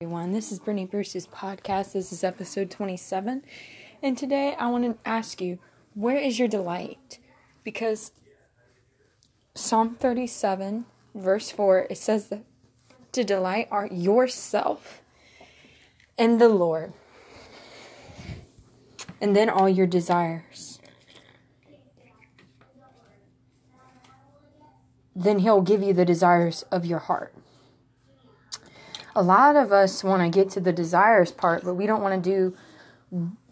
everyone. This is Brittany Bruce's podcast. This is episode 27. And today I want to ask you, where is your delight? Because Psalm 37, verse 4, it says that to delight are yourself in the Lord, and then all your desires. Then He'll give you the desires of your heart a lot of us want to get to the desires part, but we don't want to do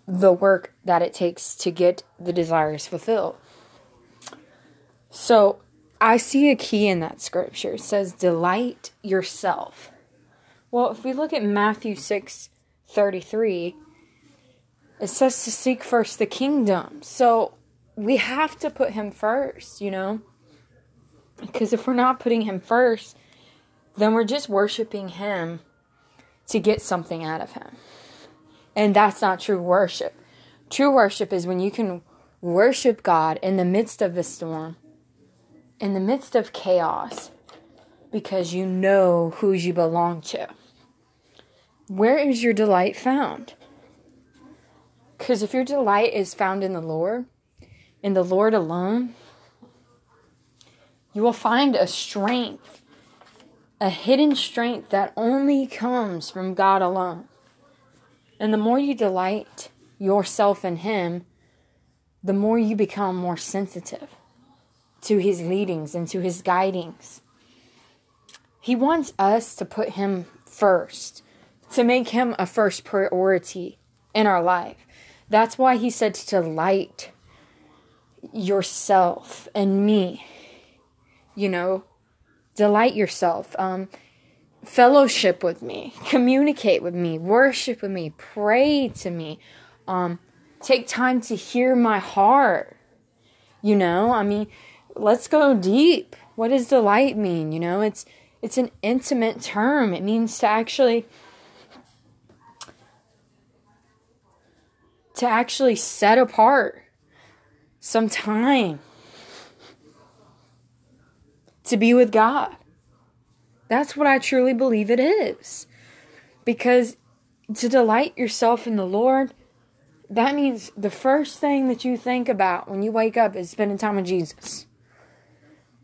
the work that it takes to get the desires fulfilled. So I see a key in that scripture. It says, Delight yourself. Well, if we look at Matthew 6 33, it says to seek first the kingdom. So we have to put him first, you know? Because if we're not putting him first, then we're just worshiping Him to get something out of Him. And that's not true worship. True worship is when you can worship God in the midst of the storm, in the midst of chaos, because you know who you belong to. Where is your delight found? Because if your delight is found in the Lord, in the Lord alone, you will find a strength a hidden strength that only comes from God alone. And the more you delight yourself in Him, the more you become more sensitive to His leadings and to His guidings. He wants us to put Him first, to make Him a first priority in our life. That's why He said to delight yourself and me. You know, delight yourself, um, fellowship with me, communicate with me, worship with me, pray to me, um, take time to hear my heart. You know, I mean, let's go deep. What does delight mean? You know, it's it's an intimate term. It means to actually to actually set apart some time to be with God. That's what I truly believe it is. Because to delight yourself in the Lord, that means the first thing that you think about when you wake up is spending time with Jesus.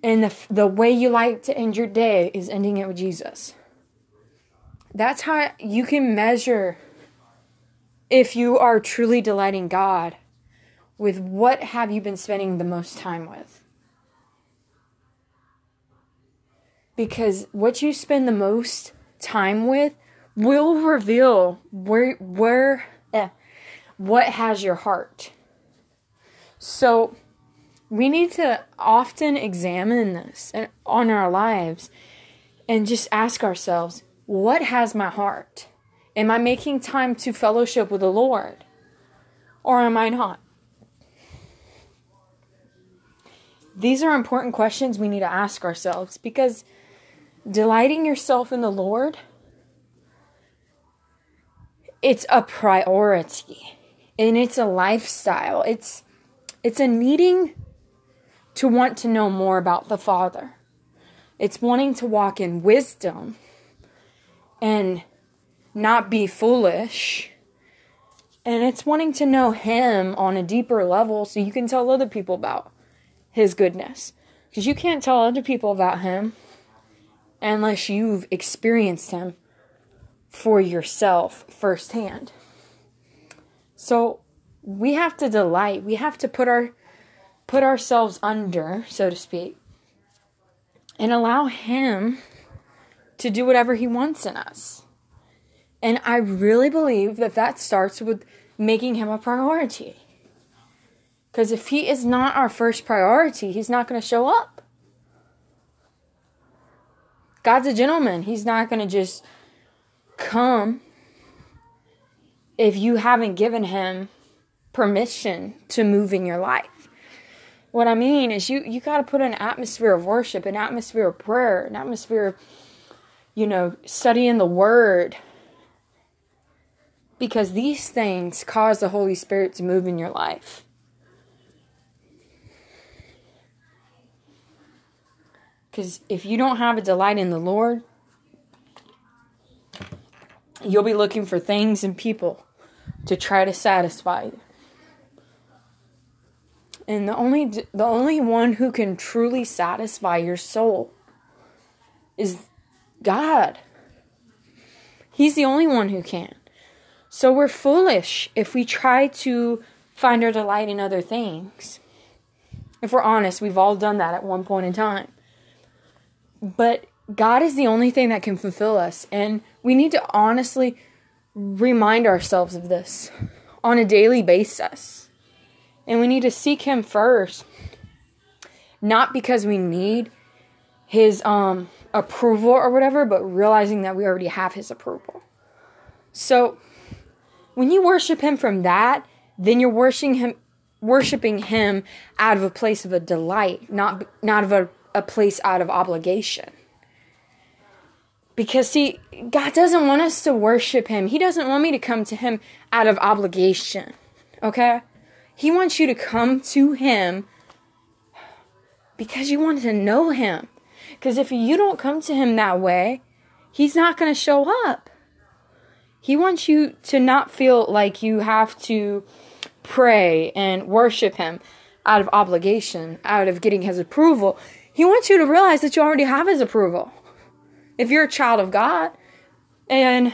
And the, the way you like to end your day is ending it with Jesus. That's how you can measure if you are truly delighting God with what have you been spending the most time with. Because what you spend the most time with will reveal where where eh, what has your heart. So we need to often examine this on our lives and just ask ourselves, what has my heart? Am I making time to fellowship with the Lord? Or am I not? These are important questions we need to ask ourselves because delighting yourself in the Lord, it's a priority and it's a lifestyle. It's it's a needing to want to know more about the Father. It's wanting to walk in wisdom and not be foolish. And it's wanting to know Him on a deeper level so you can tell other people about His goodness. Because you can't tell other people about Him unless you've experienced Him for yourself firsthand. So we have to delight. We have to put our put ourselves under, so to speak, and allow him to do whatever he wants in us. And I really believe that that starts with making him a priority. Because if he is not our first priority, he's not going to show up. God's a gentleman. He's not going to just come if you haven't given him permission to move in your life. What I mean is you you got to put an atmosphere of worship, an atmosphere of prayer, an atmosphere of you know, studying the word. Because these things cause the Holy Spirit to move in your life. Because if you don't have a delight in the Lord, you'll be looking for things and people to try to satisfy you. And the only the only one who can truly satisfy your soul is God. He's the only one who can. So we're foolish if we try to find our delight in other things. If we're honest, we've all done that at one point in time. But God is the only thing that can fulfill us. And we need to honestly remind ourselves of this on a daily basis. And we need to seek Him first. Not because we need His um, approval or whatever, but realizing that we already have His approval. So when you worship Him from that, then you're worshiping Him worshiping him out of a place of a delight, not not of a, a place out of obligation. Because, see, God doesn't want us to worship Him. He doesn't want me to come to Him out of obligation. Okay? He wants you to come to Him because you want to know Him. Because if you don't come to Him that way, He's not going to show up. He wants you to not feel like you have to pray and worship Him out of obligation, out of getting His approval. He wants you to realize that you already have His approval if you're a child of God and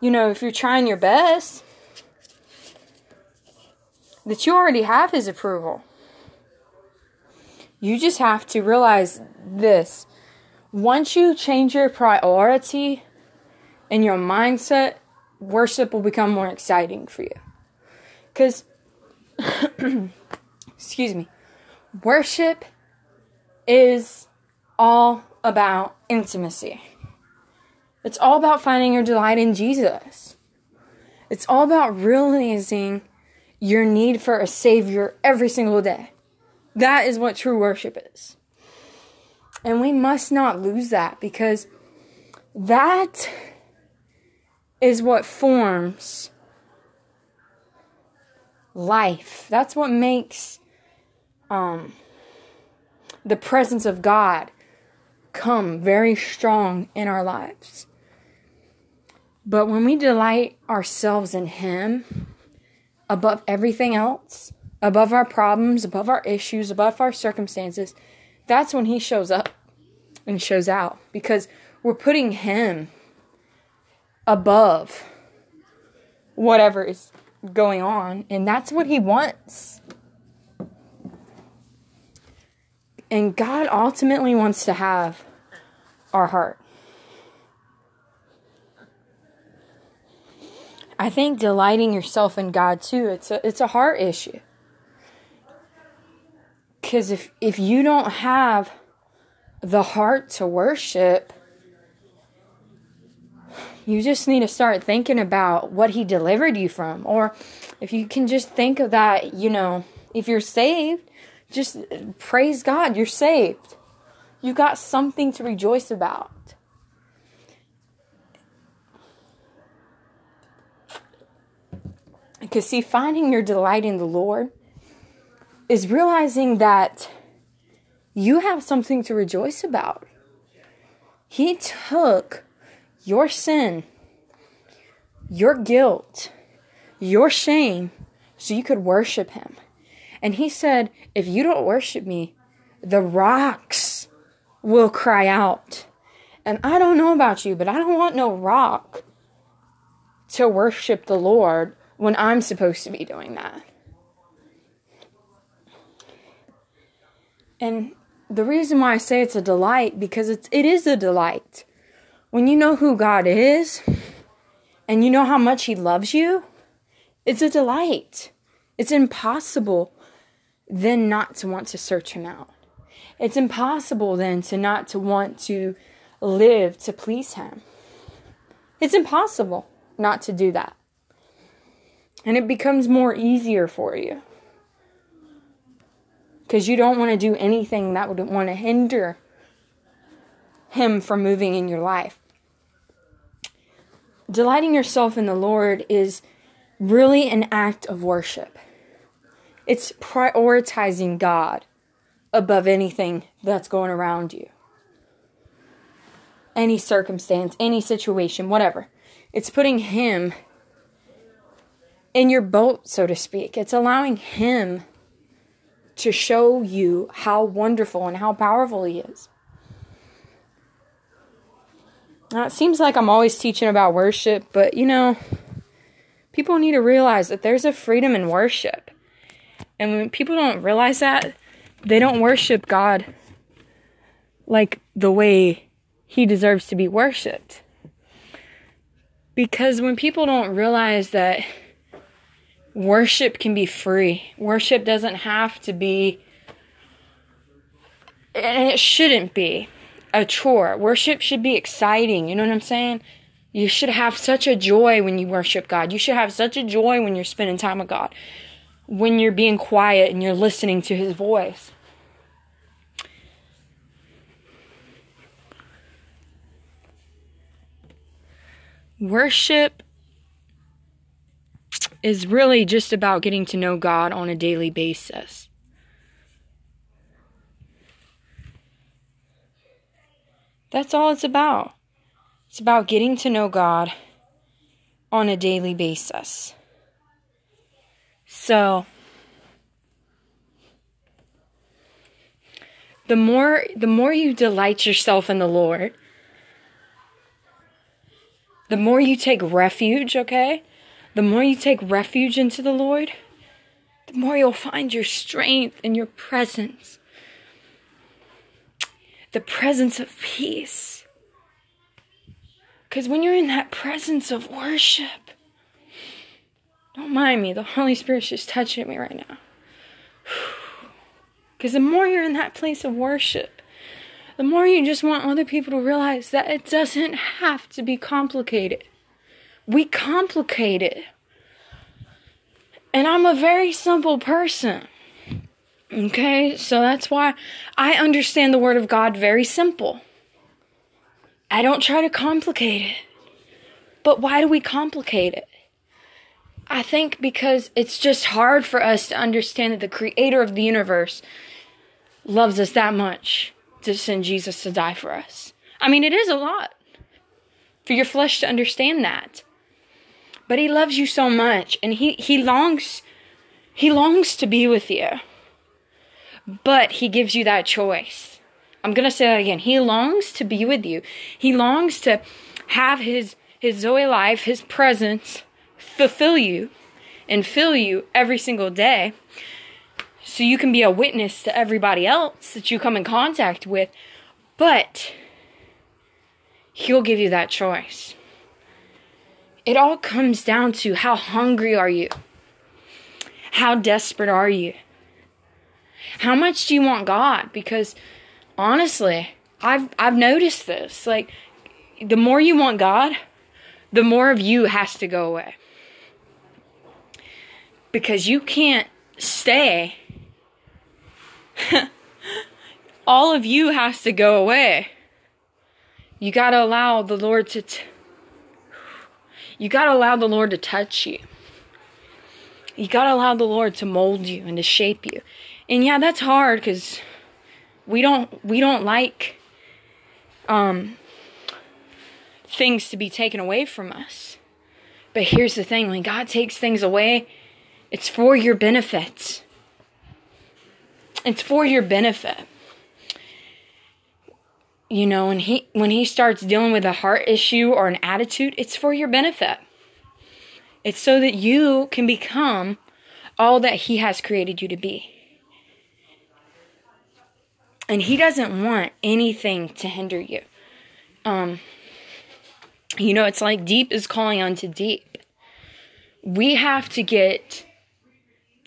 you know, if you're trying your best, that you already have his approval. You just have to realize this. Once you change your priority and your mindset, worship will become more exciting for you. Because, excuse me, worship is all about intimacy. It's all about finding your delight in Jesus. It's all about realizing your need for a Savior every single day. That is what true worship is. And we must not lose that because that is what forms life. That's what makes um, the presence of God come very strong in our lives. But when we delight ourselves in Him above everything else, above our problems, above our issues, above our circumstances, that's when He shows up and shows out because we're putting Him above whatever is going on, and that's what He wants. And God ultimately wants to have our heart. I think delighting yourself in God too, it's a it's a heart issue. Cuz if if you don't have the heart to worship, you just need to start thinking about what he delivered you from or if you can just think of that, you know, if you're saved, just uh, praise God, you're saved. You got something to rejoice about. Because, see, finding your delight in the Lord is realizing that you have something to rejoice about. He took your sin, your guilt, your shame, so you could worship Him. And he said, If you don't worship me, the rocks will cry out. And I don't know about you, but I don't want no rock to worship the Lord when I'm supposed to be doing that. And the reason why I say it's a delight because it's it is a delight. When you know who God is and you know how much he loves you, it's a delight. It's impossible then not to want to search him out. It's impossible then to not to want to live to please him. It's impossible not to do that. And it becomes more easier for you. Because you don't want to do anything that would want to hinder him from moving in your life. Delighting yourself in the Lord is really an act of worship. It's prioritizing God above anything that's going around you. Any circumstance, any situation, whatever. It's putting Him in your boat, so to speak. It's allowing Him to show you how wonderful and how powerful He is. Now, it seems like I'm always teaching about worship, but you know, people need to realize that there's a freedom in worship. And when people don't realize that, they don't worship God like the way He deserves to be worshiped. Because when people don't realize that worship can be free, worship doesn't have to be, and it shouldn't be a chore. Worship should be exciting. You know what I'm saying? You should have such a joy when you worship God. You should have such a joy when you're spending time with God, when you're being quiet and you're listening to His voice. Worship is really just about getting to know God on a daily basis. That's all it's about. It's about getting to know God on a daily basis. So, the more the more you delight yourself in the Lord, the more you take refuge, okay? The more you take refuge into the Lord, the more you'll find your strength and your presence the presence of peace. Because when you're in that presence of worship, don't mind me, the Holy Spirit's just touching me right now. Because the more you're in that place of worship, the more you just want other people to realize that it doesn't have to be complicated. We complicate it. And I'm a very simple person. Okay, so that's why I understand the Word of God very simple. I don't try to complicate it. But why do we complicate it? I think because it's just hard for us to understand that the Creator of the universe loves us that much to send Jesus to die for us. I mean, it is a lot for your flesh to understand that. But He loves you so much, and He, he longs He longs to be with you. But he gives you that choice. I'm going to say that again. He longs to be with you. He longs to have his his Zoe life, his presence fulfill you and fill you every single day so you can be a witness to everybody else that you come in contact with. But he'll give you that choice. It all comes down to how hungry are you? How desperate are you? How much do you want God? Because honestly, I've I've noticed this. Like the more you want God, the more of you has to go away. Because you can't stay. All of you has to go away. You got to allow the Lord to t- You got to allow the Lord to touch you. You got to allow the Lord to mold you and to shape you. And yeah, that's hard cuz we don't we don't like um things to be taken away from us. But here's the thing, when God takes things away, it's for your benefit. It's for your benefit. You know, when he when he starts dealing with a heart issue or an attitude, it's for your benefit. It's so that you can become all that he has created you to be. And he doesn't want anything to hinder you. Um you know, it's like deep is calling unto deep. We have to get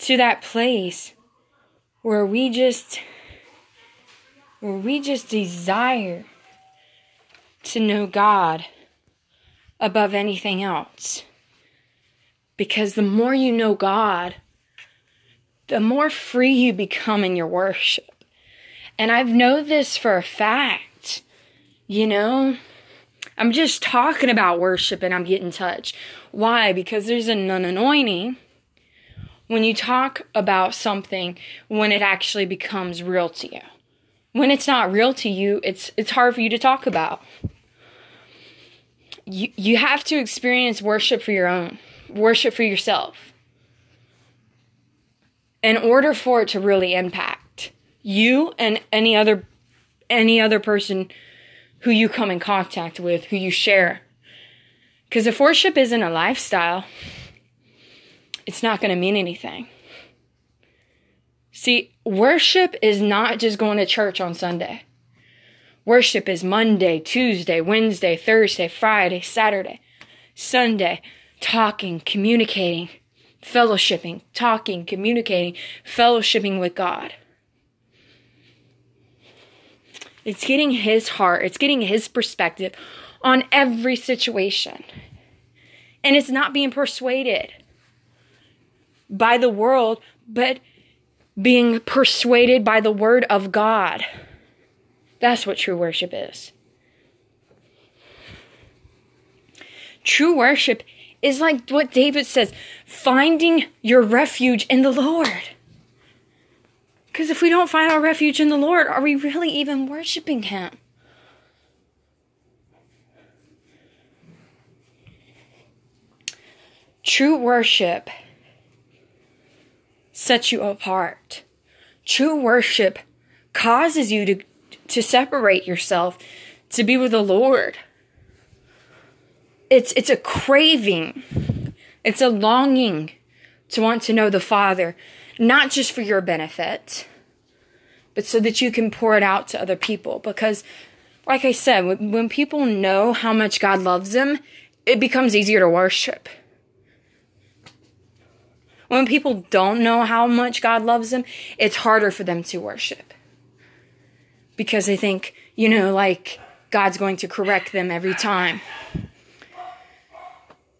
to that place where we just where we just desire to know God above anything else. Because the more you know God, the more free you become in your worship. And I've know this for a fact. You know, I'm just talking about worship and I'm getting touched. Why? Because there's an anointing when you talk about something when it actually becomes real to you. When it's not real to you, it's it's hard for you to talk about. you, you have to experience worship for your own, worship for yourself. In order for it to really impact you and any other any other person who you come in contact with, who you share. Because if worship isn't a lifestyle, it's not going to mean anything. See, worship is not just going to church on Sunday. Worship is Monday, Tuesday, Wednesday, Thursday, Friday, Saturday, Sunday, talking, communicating, fellowshipping, talking, communicating, fellowshipping with God. It's getting His heart, it's getting His perspective on every situation. And it's not being persuaded by the world, but being persuaded by the Word of God. That's what true worship is. True worship is like what David says finding your refuge in the Lord. Because if we don't find our refuge in the Lord, are we really even worshiping Him? True worship sets you apart. True worship causes you to to separate yourself to be with the Lord. It's it's a craving. It's a longing to want to know the Father, not just for your benefit, but so that you can pour it out to other people because like I said, when, when people know how much God loves them, it becomes easier to worship. When people don't know how much God loves them, it's harder for them to worship because they think, you know, like God's going to correct them every time.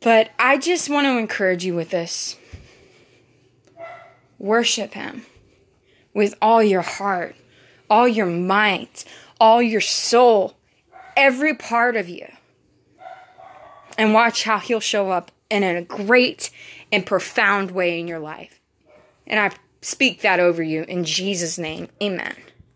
But I just want to encourage you with this worship Him with all your heart, all your might, all your soul, every part of you. And watch how He'll show up in a great and profound way in your life. And I speak that over you in Jesus' name. Amen.